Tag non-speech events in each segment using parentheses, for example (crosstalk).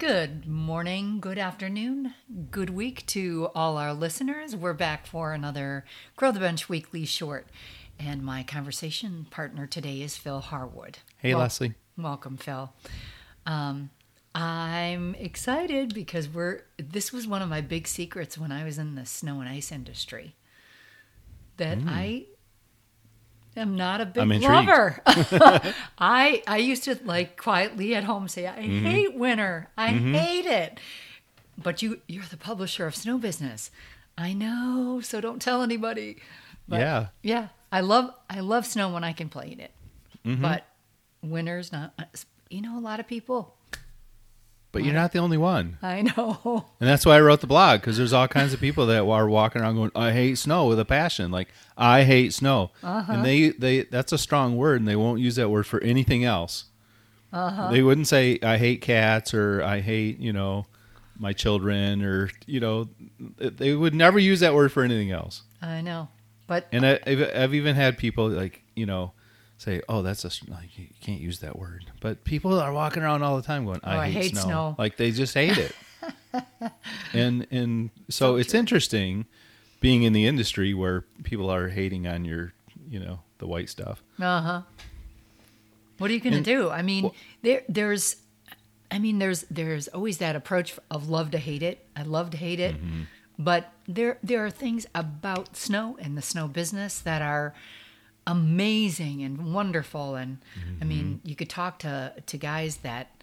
Good morning, good afternoon, good week to all our listeners. We're back for another Grow the Bench Weekly Short. And my conversation partner today is Phil Harwood. Hey, Leslie. Welcome, Phil. Um, I'm excited because we're. This was one of my big secrets when I was in the snow and ice industry. That I am not a big. I'm intrigued. lover. (laughs) (laughs) I I used to like quietly at home say I Mm-hmm. hate winter. I hate it. But you you're the publisher of Snow Business. I know, so don't tell anybody. But yeah. yeah, I love I love snow when I can play in it. Mm-hmm. But winter's not. You know, a lot of people. But you're not the only one. I know. (laughs) And that's why I wrote the blog because there's all kinds of people that are walking around going, I hate snow with a passion. Like, I hate snow. Uh-huh. And they, they, that's a strong word and they won't use that word for anything else. Uh-huh. They wouldn't say, I hate cats or I hate, you know, my children or, you know, they would never use that word for anything else. I know. But And I, I've, I've even had people like, you know, say, "Oh, that's a like you can't use that word." But people are walking around all the time going, "I, Oh, I hate, hate snow. snow. Like they just hate it. (laughs) and and so, it's interesting being in the industry where people are hating on your, you know, the white stuff. uh huh. What are you going to do? I mean, well- there there's, I mean, there's there's always that approach of love to hate it. I love to hate it, Mm-hmm. but there there are things about snow and the snow business that are amazing and wonderful. And I mean, Mm-hmm. you could talk to to guys that,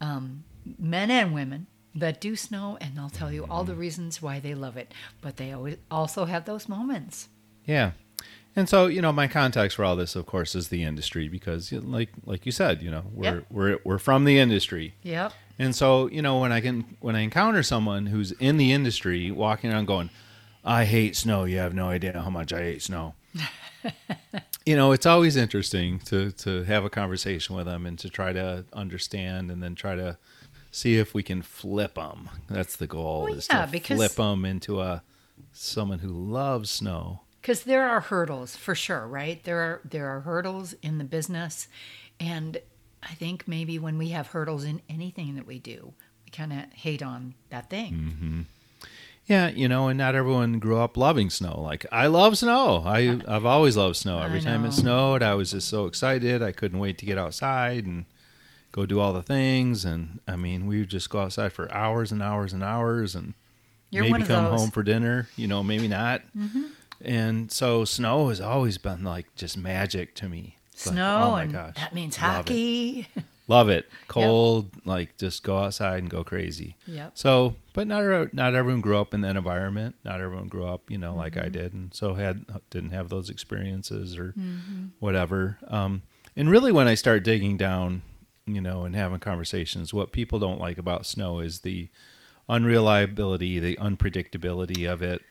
um, men and women that do snow, and they'll tell you all the Mm-hmm. reasons why they love it. But they always also have those moments. Yeah. And so, you know, my context for all this, of course, is the industry because, like like you said, you know, we're Yep. we're we're from the industry. Yep. And so, you know, when I can when I encounter someone who's in the industry walking around going, I hate snow, you have no idea how much I hate snow. (laughs) you know, it's always interesting to to have a conversation with them and to try to understand and then try to see if we can flip them. That's the goal Well, is yeah, to because- flip them into a someone who loves snow. because there are hurdles for sure right there are there are hurdles in the business and i think maybe when we have hurdles in anything that we do we kind of hate on that thing Mm-hmm. Yeah, you know, and not everyone grew up loving snow. Like I love snow. I I've always loved snow. Every time it snowed, I was just so excited. I couldn't wait to get outside and go do all the things. And I mean, we would just go outside for hours and hours and hours, and You're maybe come those. Mm-hmm. home for dinner. You know, maybe not. And so snow has always been like just magic to me. It's like, snow oh my and gosh, that means love it. hockey (laughs) Love it. Cold, like just go outside and go crazy. Yep. So, but not not everyone grew up in that environment. Not everyone grew up, you know, like Mm-hmm. I did, and so had didn't have those experiences or Mm-hmm. whatever. Um, and really, when I start digging down, you know, and having conversations, what people don't like about snow is the unreliability, the unpredictability of it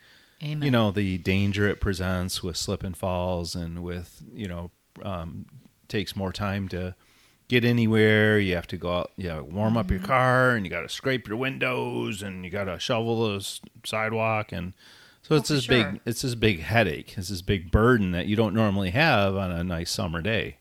amen you know the danger it presents with slip and falls and with you know um, takes more time to get anywhere you have to go out you know, warm up Mm-hmm. your car and you got to scrape your windows and you got to shovel the s- sidewalk and so it's Oh, for this sure. big it's this big headache it's this big burden that you don't normally have on a nice summer day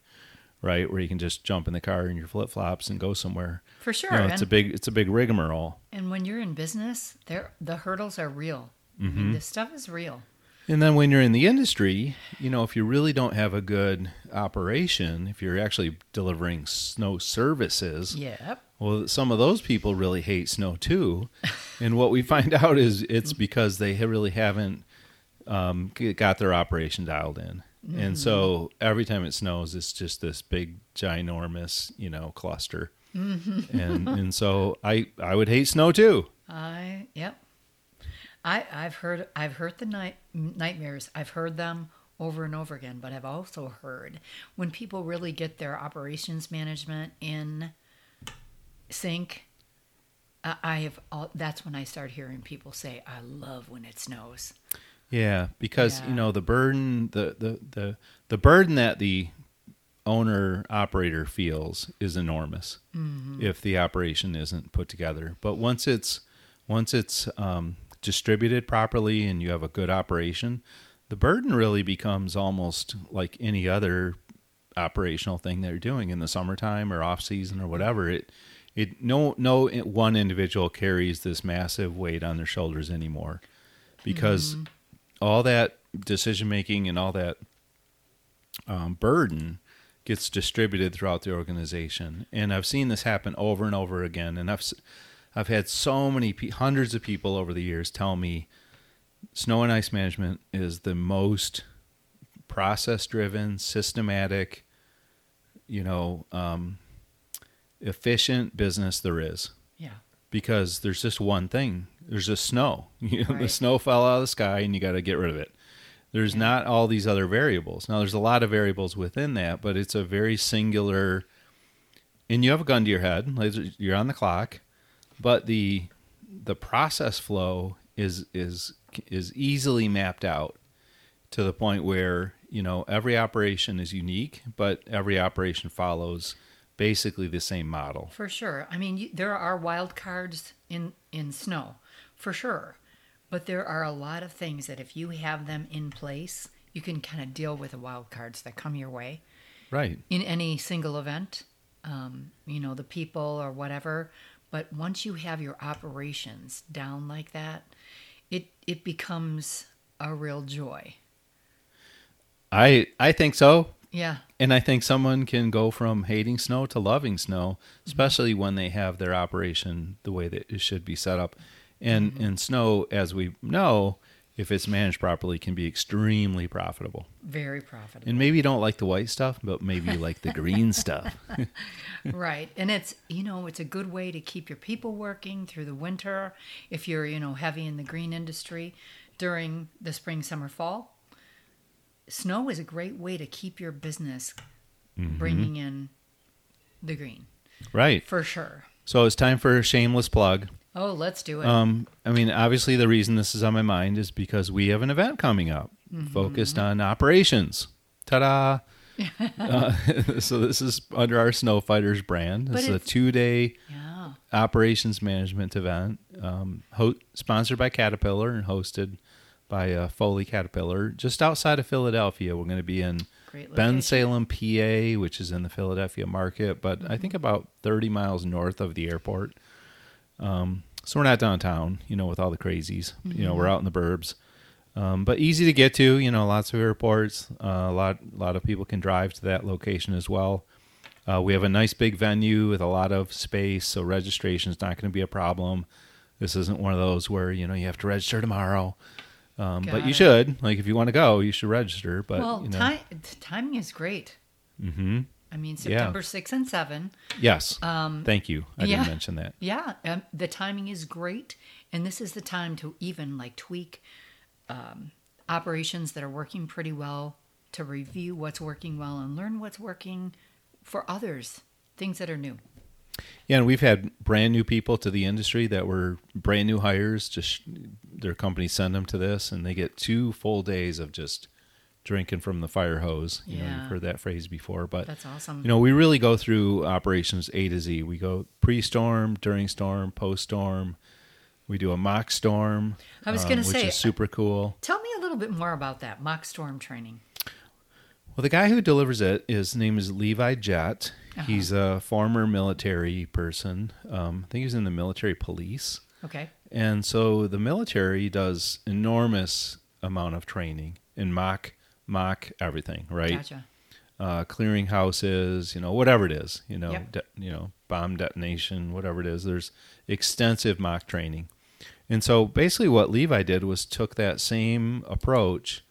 right where you can just jump in the car in your flip-flops and go somewhere for sure you know, it's a big it's a big rigmarole and when you're in business there the hurdles are real Mm-hmm. mean, this stuff is real And then when you're in the industry, you know, if you really don't have a good operation, if you're actually delivering snow services, yep well, some of those people really hate snow too. (laughs) and what we find (laughs) out is it's because they really haven't um, got their operation dialed in. And so every time it snows, it's just this big, ginormous, you know, cluster. and (laughs) and so I I would hate snow too. I yep. I I've heard I've heard the night nightmares. I've heard them over and over again, but I've also heard when people really get their operations management in sync. I I have all, that's when I start hearing people say, "I love when it snows." Yeah, because Yeah. you know the burden, the, the the the burden that the owner operator feels is enormous Mm-hmm. if the operation isn't put together. But once it's once it's um, distributed properly and you have a good operation, the burden really becomes almost like any other operational thing that you're doing in the summertime or off season or whatever. It it no no one individual carries this massive weight on their shoulders anymore because all that decision making and all that um, burden gets distributed throughout the organization. And i've seen this happen over and over again. And i've i've had so many pe- hundreds of people over the years tell me snow and ice management is the most process driven systematic you know um, efficient business there is Yeah. because there's just one thing. There's just snow. (laughs) You know, the snow fell out of the sky and you got to get rid of it. There's not all these other variables. Now there's a lot of variables within that, but it's a very singular and you have a gun to your head, you're on the clock, but the the process flow is is is easily mapped out to the point where, you know, every operation is unique, but every operation follows basically the same model. For sure. I mean, you, there are wild cards in in snow, for sure. But there are a lot of things that if you have them in place, you can kind of deal with the wild cards that come your way Right. in any single event. Um, you know, the people or whatever. But once you have your operations down like that, it it becomes a real joy. I I think so. Yeah. And I think someone can go from hating snow to loving snow, Mm-hmm. especially when they have their operation the way that it should be set up. And Mm-hmm. and snow, as we know, if it's managed properly, can be extremely profitable. Very profitable. And maybe you don't like the white stuff, but maybe you like the green (laughs) stuff. (laughs) right and it's you know it's a good way to keep your people working through the winter if you're you know heavy in the green industry during the spring summer fall snow is a great way to keep your business mm-hmm. bringing in the green right. for sure So it's time for a shameless plug. Oh let's do it Um, I mean, obviously, the reason this is on my mind is because we have an event coming up Mm-hmm. focused on operations. Ta da! (laughs) uh, (laughs) so, this is under our Snow Fighters brand. But This is a two day yeah operations management event um, ho- sponsored by Caterpillar and hosted by uh, Foley Caterpillar just outside of Philadelphia. We're going to be in Bensalem, PA, which is in the Philadelphia market, but I Mm-hmm. think about 30 miles north of the airport. Um, so we're not downtown, you know, with all the crazies. You know, Mm-hmm. we're out in the burbs, um, but easy to get to. You know, lots of airports. Uh, a lot, a lot of people can drive to that location as well. Uh, we have a nice big venue with a lot of space, so registration is not going to be a problem. This isn't one of those where you know you have to register tomorrow. Um, but you it. should, like, if you want to go, you should register. But well you know, ti- timing is great hmm i mean Yeah. september 6 and 7 Yes. Um, Thank you. I yeah. didn't mention that. Yeah, um, the timing is great, and this is the time to even like tweak um, operations that are working pretty well, to review what's working well, and learn what's working for others, things that are new. Yeah, and we've had brand new people to the industry that were brand new hires. Just their company send them to this, and they get two full days of just drinking from the fire hose. You know, you've heard that phrase before, but That's awesome. you know, we really go through operations A to Z. We go pre-storm, during storm, post-storm. We do a mock storm. I was um, gonna which say- is super cool. Tell me a little bit more about that mock storm training. Well, the guy who delivers it, his name is Levi Jett. Uh-huh. He's a former military person. Um, I think he was in the military police. Okay. And so the military does enormous amount of training in mock mock everything, right? Gotcha. Uh, clearing houses, you know, whatever it is, you know, Yep. de- you know, bomb detonation, whatever it is. There's extensive mock training, and so basically what Levi did was took that same approach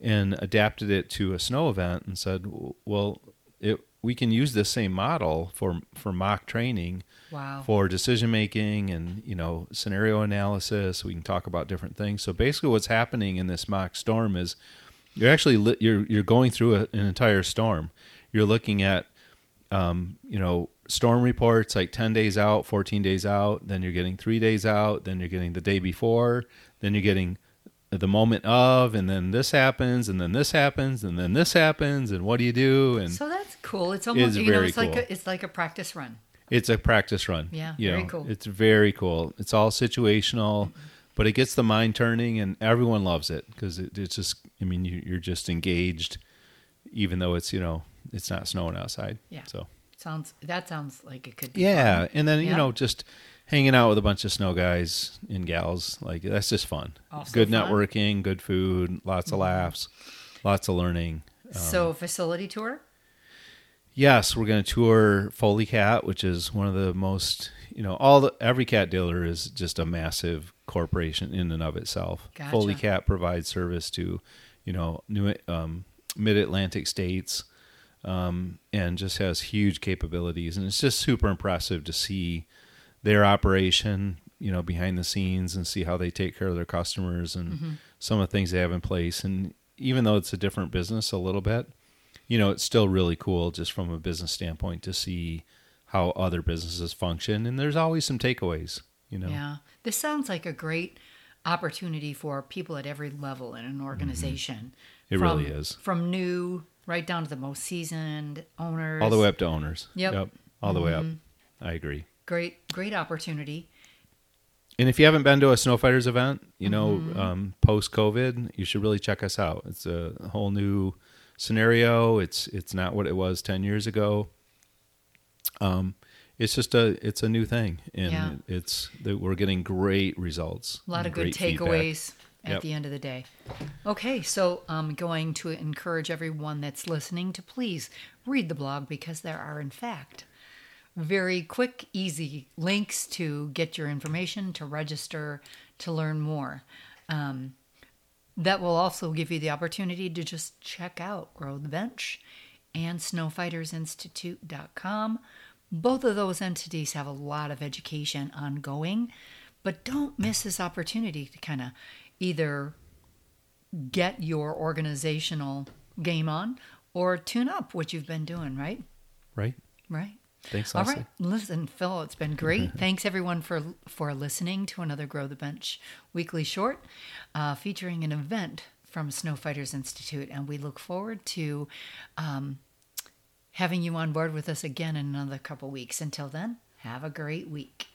and adapted it to a snow event and said, well, it we can use this same model for for mock training Wow. for decision making and you know scenario analysis. We can talk about different things. So basically, what's happening in this mock storm is you're actually li- you're you're going through a, an entire storm. You're looking at um, you know storm reports like 10 days out 14 days out then you're getting three days out then you're getting the day before then you're getting the moment of and then this happens and then this happens and then this happens and what do you do and so that's cool. It's almost you know it's like a, it's like a practice run. It's a practice run. Yeah, you very know, cool. It's very cool. It's all situational, but it gets the mind turning, and everyone loves it because it, it's just. I mean, you, you're just engaged, even though it's you know it's not snowing outside. Yeah. So Sounds that sounds like it could be. Yeah, fun. and then you know just hanging out with a bunch of snow guys and gals like that's just fun. Also good fun. Mm-hmm. networking, good food, lots of laughs, lots of learning. So facility tour. Yes, we're going to tour Foley Cat, which is one of the most you know all the every cat dealer is just a massive corporation in and of itself. Gotcha. Foley Cat provides service to you know new um, mid Atlantic states. Um, and just has huge capabilities, and it's just super impressive to see their operation, you know, behind the scenes, and see how they take care of their customers and some of the things they have in place. And even though it's a different business a little bit, you know, it's still really cool just from a business standpoint to see how other businesses function. And there's always some takeaways, you know. Yeah. This sounds like a great opportunity for people at every level in an organization. Mm-hmm. It From- really is. From new right down to the most seasoned owners. All the way up to owners. Yep. All the way up. I agree. Great, great opportunity. And if you haven't been to a Snow Fighters event, you know, Mm-hmm. um, post COVID, you should really check us out. It's a whole new scenario. It's it's not what it was ten years ago. Um, it's just a it's a new thing, and Yeah. it's that we're getting great results. A lot of good takeaways at Yep. the end of the day. Okay, so I'm going to encourage everyone that's listening to please read the blog because there are, in fact, very quick, easy links to get your information, to register, to learn more. Um, that will also give you the opportunity to just check out Grow the Bench and snowfightersinstitute.com. Both of those entities have a lot of education ongoing, but don't miss this opportunity to kind of either get your organizational game on or tune up what you've been doing, right? Right. Right. Thanks, All Leslie. right, listen, Phil, it's been great. (laughs) Thanks everyone for for listening to another Grow the Bench weekly short, uh, featuring an event from Snow Fighters Institute, and we look forward to um, having you on board with us again in another couple weeks. Until then, have a great week.